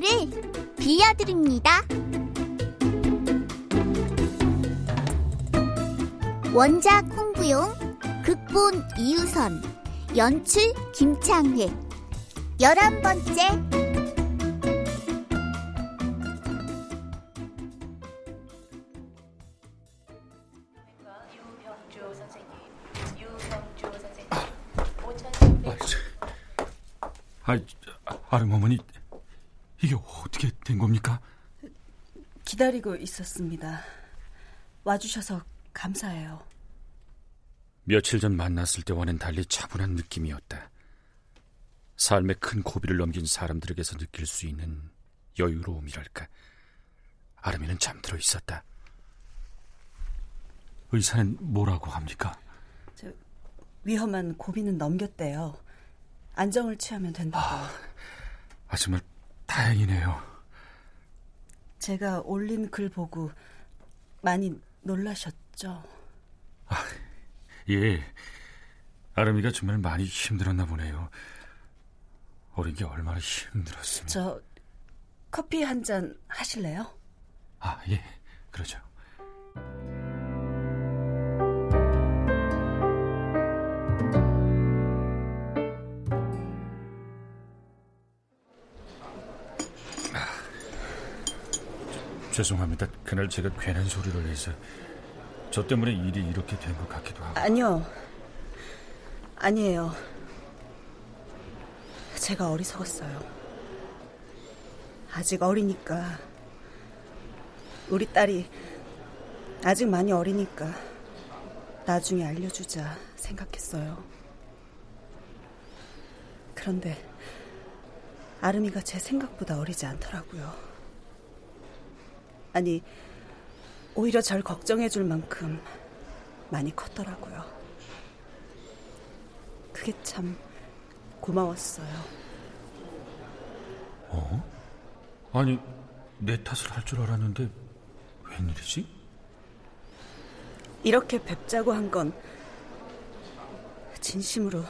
아빠를 빌려드립니다. 원작 홍구용, 극본 이유선, 연출 김창회. 열한 번째. 아, 아름 어머니, 이게 어떻게 된 겁니까? 기다리고 있었습니다. 와주셔서 감사해요. 며칠 전 만났을 때와는 달리 차분한 느낌이었다. 삶의 큰 고비를 넘긴 사람들에게서 느낄 수 있는 여유로움이랄까. 아름이는 잠들어 있었다. 의사는 뭐라고 합니까? 저, 위험한 고비는 넘겼대요. 안정을 취하면 된다고. 아, 아, 정말 다행이네요. 제가 올린 글 보고 많이 놀라셨죠? 아, 예. 아름이가 정말 많이 힘들었나 보네요. 어린 게 얼마나 힘들었으면. 저 커피 한 잔 하실래요? 아, 예. 그러죠. 죄송합니다. 그날 제가 괜한 소리를 해서 저 때문에 일이 이렇게 된 것 같기도 하고. 아니요. 아니에요. 제가 어리석었어요. 아직 어리니까. 우리 딸이 아직 많이 어리니까 나중에 알려주자 생각했어요. 그런데 아름이가 제 생각보다 어리지 않더라고요. 아니, 오히려 절 걱정해 줄 만큼 많이 컸더라고요. 그게 참 고마웠어요. 어? 아니, 내 탓을 할 줄 알았는데 웬일이지? 이렇게 뵙자고 한 건 진심으로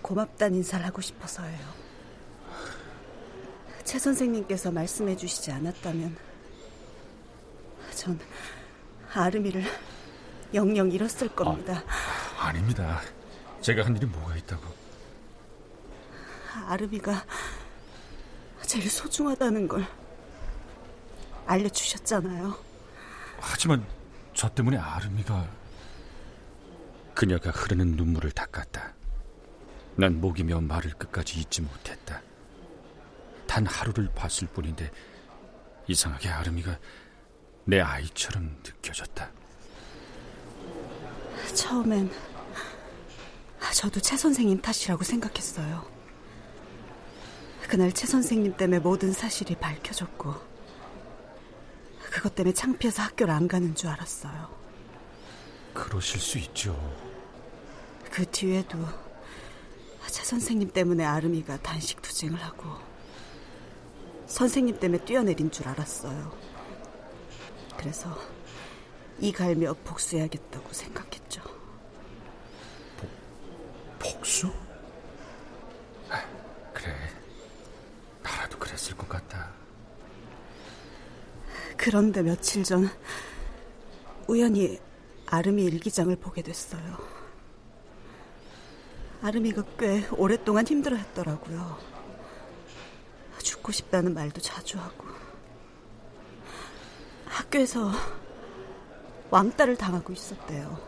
고맙다는 인사를 하고 싶어서예요. 최 선생님께서 말씀해 주시지 않았다면 전 아름이를 영영 잃었을 겁니다. 아, 아닙니다. 제가 한 일이 뭐가 있다고. 아름이가 제일 소중하다는 걸 알려주셨잖아요. 하지만 저 때문에 아름이가 그녀가 흐르는 눈물을 닦았다. 난 목이 메어 말을 끝까지 잊지 못했다. 단 하루를 봤을 뿐인데 이상하게 아름이가 내 아이처럼 느껴졌다. 처음엔 저도 최 선생님 탓이라고 생각했어요. 그날 최 선생님 때문에 모든 사실이 밝혀졌고 그것 때문에 창피해서 학교를 안 가는 줄 알았어요. 그러실 수 있죠. 그 뒤에도 차 선생님 때문에 아름이가 단식 투쟁을 하고 선생님 때문에 뛰어내린 줄 알았어요. 그래서 이 갈며 복수해야겠다고 생각했죠. 복, 복수? 아, 그래. 나라도 그랬을 것 같다. 그런데 며칠 전 우연히 아름이 일기장을 보게 됐어요. 아름이가 꽤 오랫동안 힘들어 했더라고요. 죽고 싶다는 말도 자주 하고. 학교에서 왕따를 당하고 있었대요.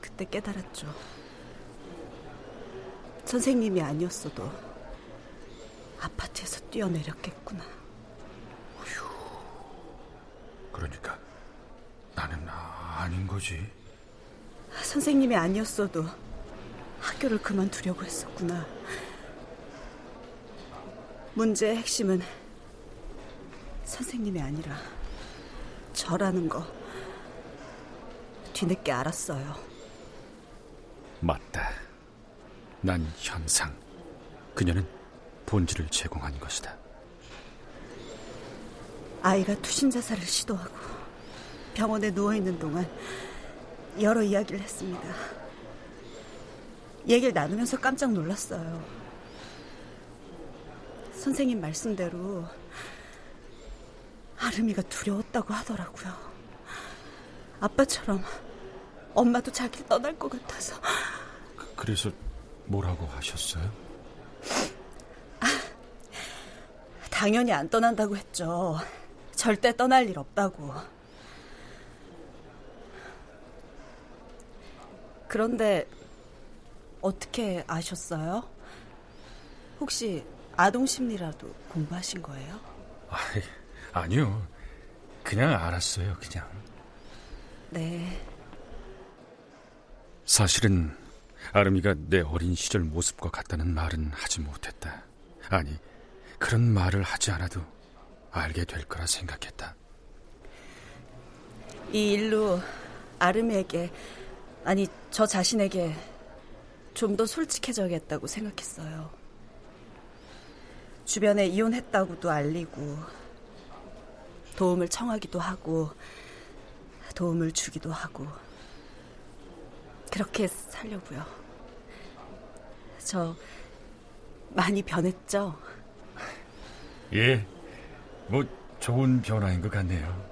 그때 깨달았죠. 선생님이 아니었어도 아파트에서 뛰어내렸겠구나. 그러니까 나는 아닌 거지. 선생님이 아니었어도 학교를 그만두려고 했었구나. 문제의 핵심은 선생님이 아니라 저라는 거 뒤늦게 알았어요. 맞다. 난 현상. 그녀는 본질을 제공한 것이다. 아이가 투신 자살을 시도하고 병원에 누워 있는 동안 여러 이야기를 했습니다. 얘기를 나누면서 깜짝 놀랐어요. 선생님 말씀대로 아름이가 두려웠다고 하더라고요. 아빠처럼 엄마도 자기를 떠날 것 같아서. 그, 래서 뭐라고 하셨어요? 아, 당연히 안 떠난다고 했죠. 절대 떠날 일 없다고. 그런데 어떻게 아셨어요? 혹시 아동 심리라도 공부하신 거예요? 아, 아니요. 그냥 알았어요, 그냥. 네. 사실은 아름이가 내 어린 시절 모습과 같다는 말은 하지 못했다. 아니, 그런 말을 하지 않아도 알게 될 거라 생각했다. 이 일로 아름이에게, 아니, 저 자신에게 좀 더 솔직해져야겠다고 생각했어요. 주변에 이혼했다고도 알리고, 도움을 청하기도 하고, 도움을 주기도 하고, 그렇게 살려고요. 저 많이 변했죠? 예, 뭐 좋은 변화인 것 같네요.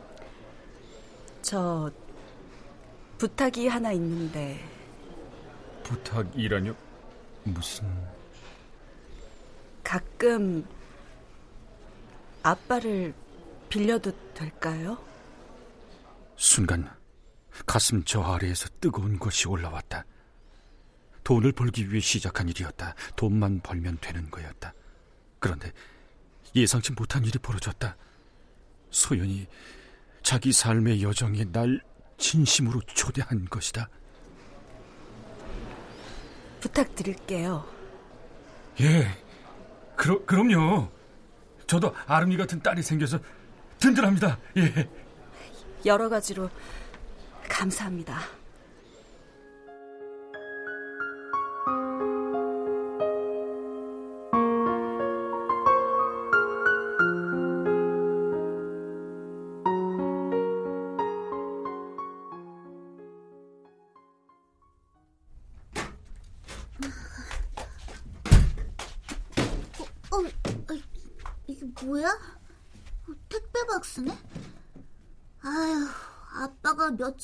저 부탁이 하나 있는데. 부탁이라뇨? 무슨? 가끔 아빠를 빌려도 될까요? 순간 가슴 저 아래에서 뜨거운 것이 올라왔다. 돈을 벌기 위해 시작한 일이었다. 돈만 벌면 되는 거였다. 그런데 예상치 못한 일이 벌어졌다. 소연이 자기 삶의 여정에 날 진심으로 초대한 것이다. 부탁드릴게요. 예, 그러, 그럼요. 저도 아름이 같은 딸이 생겨서 든든합니다. 예. 여러 가지로 감사합니다.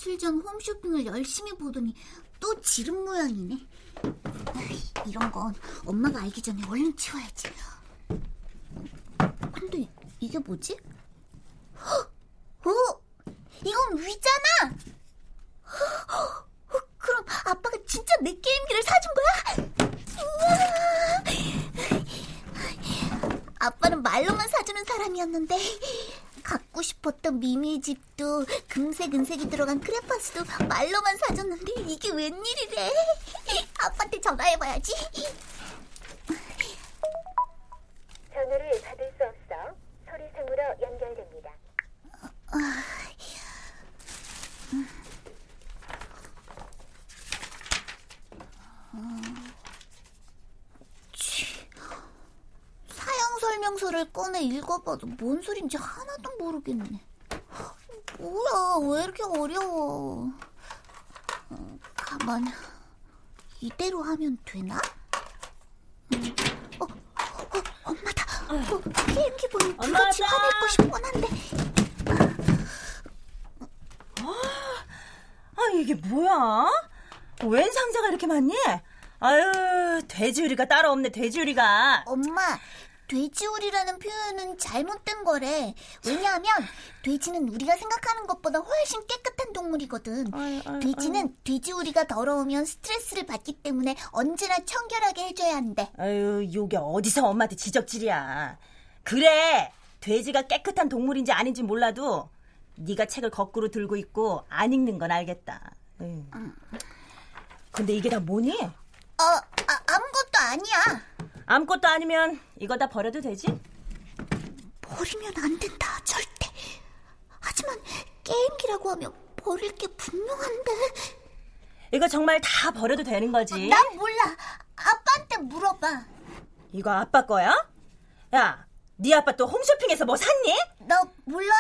며칠 전 홈쇼핑을 열심히 보더니 또 지른 모양이네. 이런 건 엄마가 알기 전에 얼른 치워야지. 근데 이게 뭐지? 어? 이건 위잖아! 그럼 아빠가 진짜 내 게임기를 사준 거야? 아빠는 말로만 사주는 사람이었는데 갖고 싶었던 미미의 집도 금색 은색이 들어간 크레파스도 말로만 사줬는데 이게 웬일이래? 아빠한테 전화해봐야지. 전화를 받을 수 없어. 소리샘으로 연결 설명서를 꺼내 읽어봐도 뭔 소린지 하나도 모르겠네. 뭐야, 왜 이렇게 어려워? 어, 가만. 이대로 하면 되나? 음, 어, 어, 엄마다. 어, 게임기 보니 불같이 화낼 것이 뻔한데. 아, 이게 뭐야? 웬 상자가 이렇게 많니? 아유, 돼지우리가 따로 없네, 돼지우리가. 엄마, 돼지우리라는 표현은 잘못된 거래. 왜냐하면 돼지는 우리가 생각하는 것보다 훨씬 깨끗한 동물이거든. 아유, 아유, 돼지는 돼지우리가 더러우면 스트레스를 받기 때문에 언제나 청결하게 해줘야 한대. 아유, 요게 어디서 엄마한테 지적질이야. 그래, 돼지가 깨끗한 동물인지 아닌지 몰라도 네가 책을 거꾸로 들고 있고 안 읽는 건 알겠다. 아유. 근데 이게 다 뭐니? 어, 아, 아무것도 아니야. 아무것도 아니면 이거 다 버려도 되지? 버리면 안 된다, 절대. 하지만 게임기라고 하면 버릴 게 분명한데. 이거 정말 다 버려도 되는 거지? 난 몰라. 아빠한테 물어봐. 이거 아빠 거야? 야, 네 아빠 또 홈쇼핑에서 뭐 샀니? 나 몰라.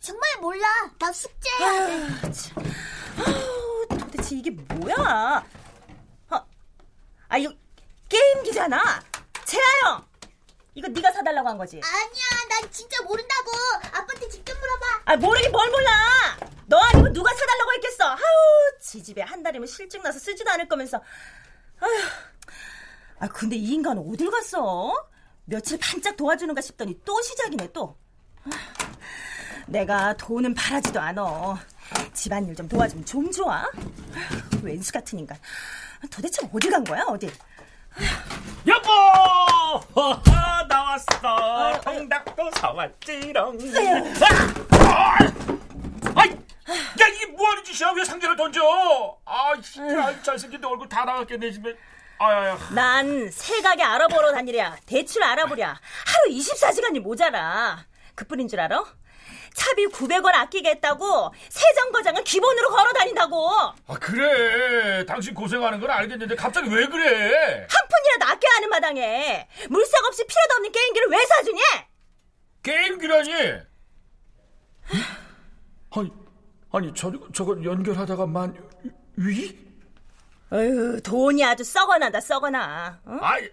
정말 몰라. 나 숙제해야 돼. 아유, 참. 아우, 도대체 이게 뭐야? 어, 아, 이거 게임기잖아. 채아영, 이거 네가 사달라고 한 거지? 아니야, 난 진짜 모른다고. 아빠한테 직접 물어봐. 아, 모르긴 뭘 몰라. 너 아니면 누가 사달라고 했겠어. 아우, 지 집에 한 달이면 실증 나서 쓰지도 않을 거면서. 아휴, 아, 근데 이 인간 어딜 갔어? 며칠 반짝 도와주는가 싶더니 또 시작이네, 또. 내가 돈은 바라지도 않어. 집안일 좀 도와주면 좀 좋아? 왼수 같은 인간. 도대체 어디 간 거야, 어디? 허허, 나왔어. 통닭도 사왔지롱. 아! 아이, 야, 이게 뭐하는 짓이야? 왜 상자를 던져? 아, 진짜 잘생긴 데 얼굴 다 나갔겠네, 집에. 아야야. 난 세가게 알아보러 다니랴. 대출 알아보랴. 하루 24시간이 모자라. 그뿐인 줄 알아? 차비 900원 아끼겠다고 세정거장은 기본으로 걸어 다닌다고. 아, 그래. 당신 고생하는 건 알겠는데 갑자기 왜 그래? 한 푼이라도 아껴야 하는 마당에 물색 없이 필요도 없는 게임기를 왜 사주니? 게임기라니? 아니, 아니, 저, 저걸 연결하다가 만 위? 어휴, 돈이 아주 썩어난다, 썩어나. 어? 아이,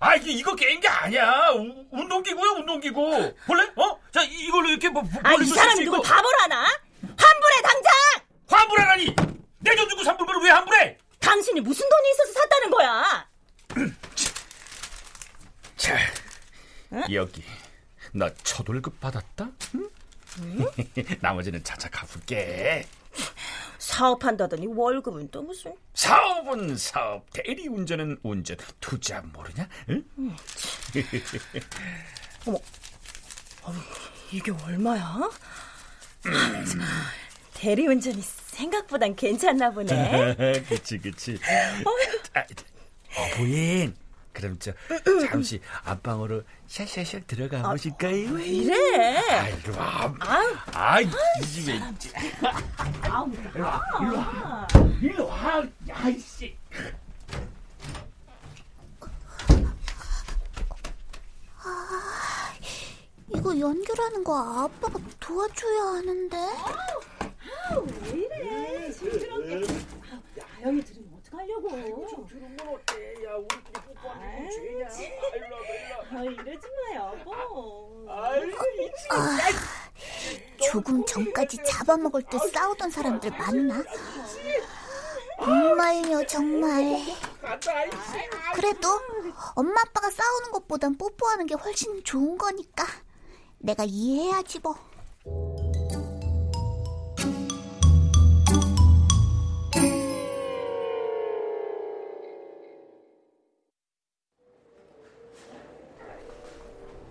아, 이게 이거 게임기 아니야. 우- 운동기구야, 운동기구. 볼래? 어? 자, 이- 이걸로 이렇게 뭐, 아, 이 사람이 누굴 바보로 하나? 환불해, 당장! 환불하라니! 내 돈 주고 산불을 왜 환불해? 당신이 무슨 돈이 있어서 샀다는 거야? 자, 여기. 나 첫 월급 받았다? 응? 나머지는 차차 갚을게. 사업한다더니 월급은 또 무슨... 사업은 사업, 대리 운전은 운전, 투자 모르냐? 응? 이게 얼마야? 대리 운전이 생각보단 괜찮나 보네. 그치, 그치. 아, 어, 부인. 그럼 저 잠시 안방으로 샥샥샥 들어가 보실까요? 왜 이래? 아, 이리 와. 아, 이 집에 있지. 일로 와, 일로 와. 일로 와. 야, 이씨. 이거 연결하는 거 아빠가 도와줘야 하는데. 왜 이래? 시끄럽게. 아영이 들으면 어떡하려고. 들은 건 어때? 야, 우리끼리 뽀뽀하는 게 죄냐? 일로 와, 일로 와. 아, 이러지 마, 여보. 아이고, 조금 전까지 잡아먹을 듯 싸우던 사람들 맞나? 정말요, 정말. 그래도 엄마 아빠가 싸우는 것보단 뽀뽀하는 게 훨씬 좋은 거니까 내가 이해해야지 뭐.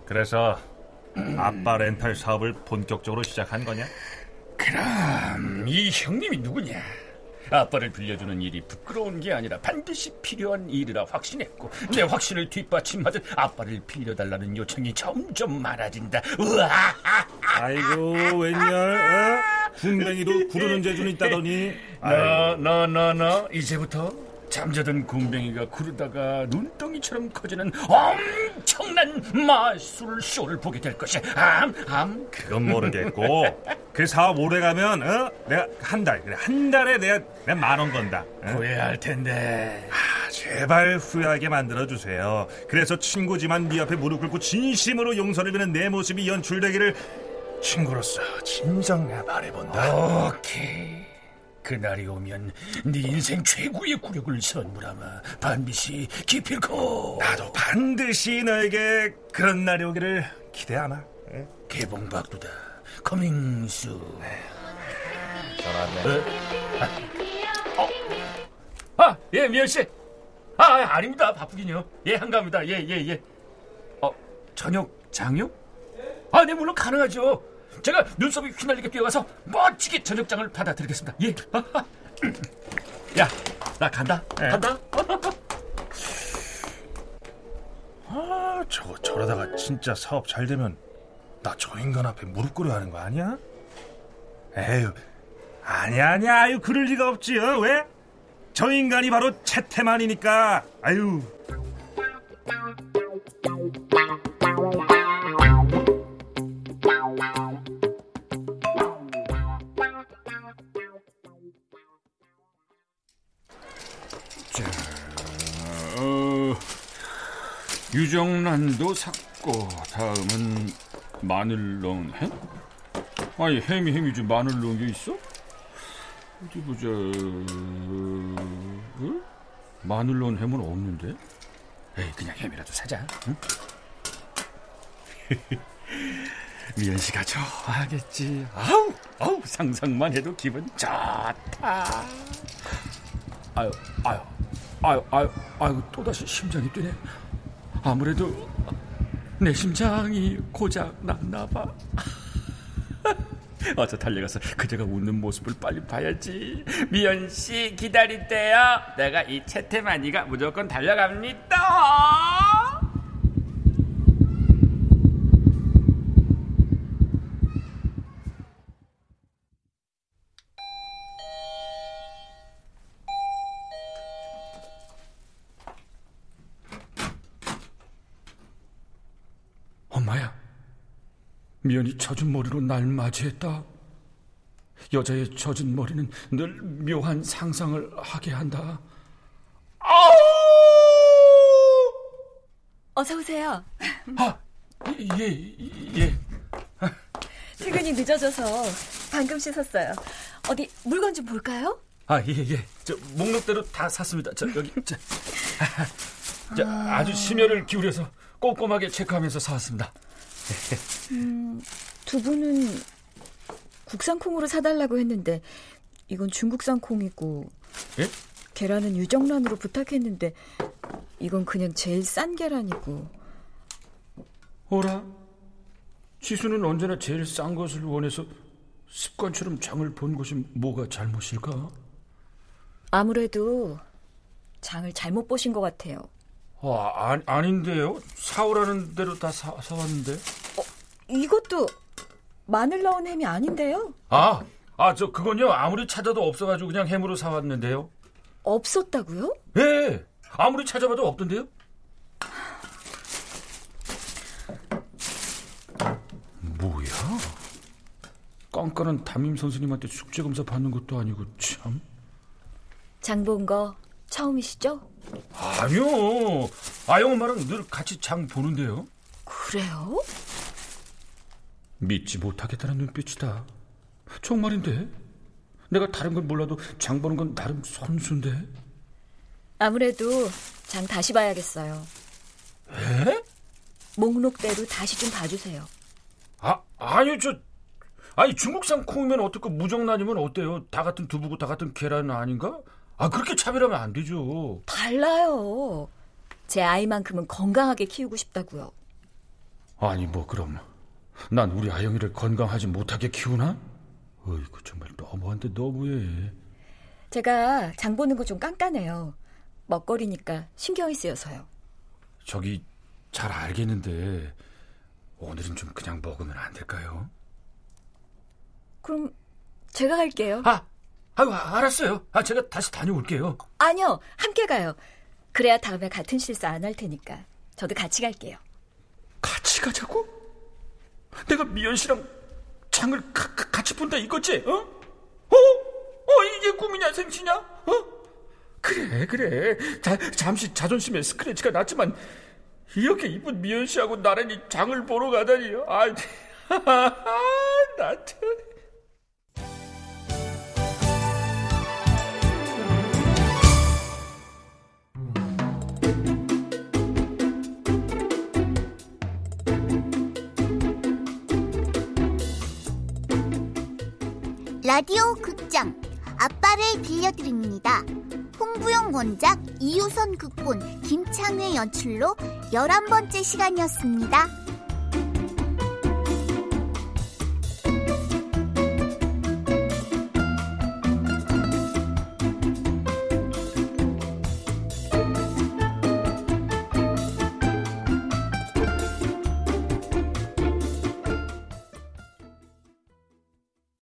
그래서 아빠 렌탈 사업을 본격적으로 시작한 거냐? 그럼 이 형님이 누구냐? 아빠를 빌려주는 일이 부끄러운 게 아니라 반드시 필요한 일이라 확신했고 내 확신을 뒷받침하듯 아빠를 빌려달라는 요청이 점점 많아진다. 우와! 아이고 웬열? 어? 군뱅이도 구르는 재주는 있다더니. 너, 너, 너, 너 이제부터 잠자던 곰뱅이가 구르다가 눈덩이처럼 커지는 엄청 난 마술 쇼를 보게 될 것이 암, 암. 그건 모르겠고 그 사업 오래 가면 어? 내가 한 달, 그래, 한 달에 내가, 내가 만원 건다. 어? 후회할 텐데. 아, 제발 후회하게 만들어 주세요. 그래서 친구지만 네 앞에 무릎 꿇고 진심으로 용서를 비는 내 모습이 연출되기를 친구로서 진정 내가 말해본다. 오케이. 그날이 오면 네 인생 최고의 구력을 선물하마 반드시 기필코 나도 반드시 너에게 그런 날이 오기를 기대하마. 예? 개봉박두다 커밍수 전화네. 어? 아, 예, 미연 씨. 아, 아, 아 닙니다. 바쁘긴요. 예, 한가합니다. 예, 예, 예. 어, 저녁 장요? 아, 네, 물론 가능하죠. 제가 눈썹이 휘날리게 뛰어가서 멋지게 저녁장을 받아드리겠습니다. 예. 야, 나 간다. 간다. 아, 저거 저러다가 진짜 사업 잘 되면 나 저 인간 앞에 무릎 꿇어야 하는 거 아니야? 에휴, 아니야, 아니야, 아유, 그럴 리가 없지, 어? 왜? 저 인간이 바로 채태만이니까, 아유. 유정란도 샀고 다음은 마늘 넣은 햄? 아니 햄이 햄이지 마늘 넣은 게 있어? 어디 보자 어? 마늘 넣은 햄은 없는데? 에이 그냥 햄이라도 사자 응? 미연 씨가 좋아하겠지 아우 아우 상상만 해도 기분 좋다 아유 아유 아유, 아유, 아유, 또다시 심장이 뛰네. 아무래도 내 심장이 고장 났나 봐. 어서 달려가서 그녀가 웃는 모습을 빨리 봐야지. 미연 씨 기다릴게요. 내가 이 채태만이가 무조건 달려갑니다. 엄마야, 미연이 젖은 머리로 날 맞이했다. 여자의 젖은 머리는 늘 묘한 상상을 하게 한다. 어서 오세요. 아, 예, 예. 퇴근이 늦어져서 방금 씻었어요. 어디 물건 좀 볼까요? 아, 예, 예. 저 목록대로 다 샀습니다. 저 여기 저, 저 아주 심혈을 기울여서 꼼꼼하게 체크하면서 사왔습니다. 음, 두 분은 국산 콩으로 사달라고 했는데 이건 중국산 콩이고 예? 계란은 유정란으로 부탁했는데 이건 그냥 제일 싼 계란이고 어라? 지수는 언제나 제일 싼 것을 원해서 습관처럼 장을 본 것이 뭐가 잘못일까? 아무래도 장을 잘못 보신 것 같아요. 아, 아 아닌데요? 사오라는 대로 다 사, 사왔는데. 어, 이것도 마늘 넣은 햄이 아닌데요? 아, 아, 저 그건요. 아무리 찾아도 없어가지고 그냥 햄으로 사왔는데요. 없었다고요? 예, 아무리 찾아봐도 없던데요. 뭐야? 깐깐한 담임 선생님한테 숙제 검사 받는 것도 아니고 참. 장본거 처음이시죠? 아니요. 아영 엄마랑 늘 같이 장 보는데요. 그래요? 믿지 못하겠다는 눈빛이다. 정말인데? 내가 다른 건 몰라도 장 보는 건 나름 선수인데. 아무래도 장 다시 봐야겠어요. 에? 목록대로 다시 좀 봐주세요. 아, 아니요, 저, 아니, 중국산 콩이면 어떻고 무정란이면 어때요? 다 같은 두부고 다 같은 계란 아닌가? 아, 그렇게 차별하면 안 되죠. 달라요. 제 아이만큼은 건강하게 키우고 싶다고요. 아니, 뭐, 그럼. 난 우리 아영이를 건강하지 못하게 키우나? 어이구, 정말 너무한데 너무해. 제가 장 보는 거 좀 깐깐해요. 먹거리니까 신경이 쓰여서요. 저기, 잘 알겠는데, 오늘은 좀 그냥 먹으면 안 될까요? 그럼 제가 갈게요. 아, 아유, 알았어요. 아, 제가 다시 다녀올게요. 아니요, 함께 가요. 그래야 다음에 같은 실수 안 할 테니까. 저도 같이 갈게요. 같이 가자고? 내가 미연 씨랑 장을 가, 가, 같이 본다 이거지? 어? 어? 어, 이게 꿈이냐 생시냐? 어? 그래, 그래. 자, 잠시 자존심에 스크래치가 났지만 이렇게 이쁜 미연 씨하고 나란히 장을 보러 가다니. 아, 나 참. 라디오 극장 아빠를 빌려드립니다. 홍부영 원작 이유선 극본 김창회 연출로 11번째 시간이었습니다.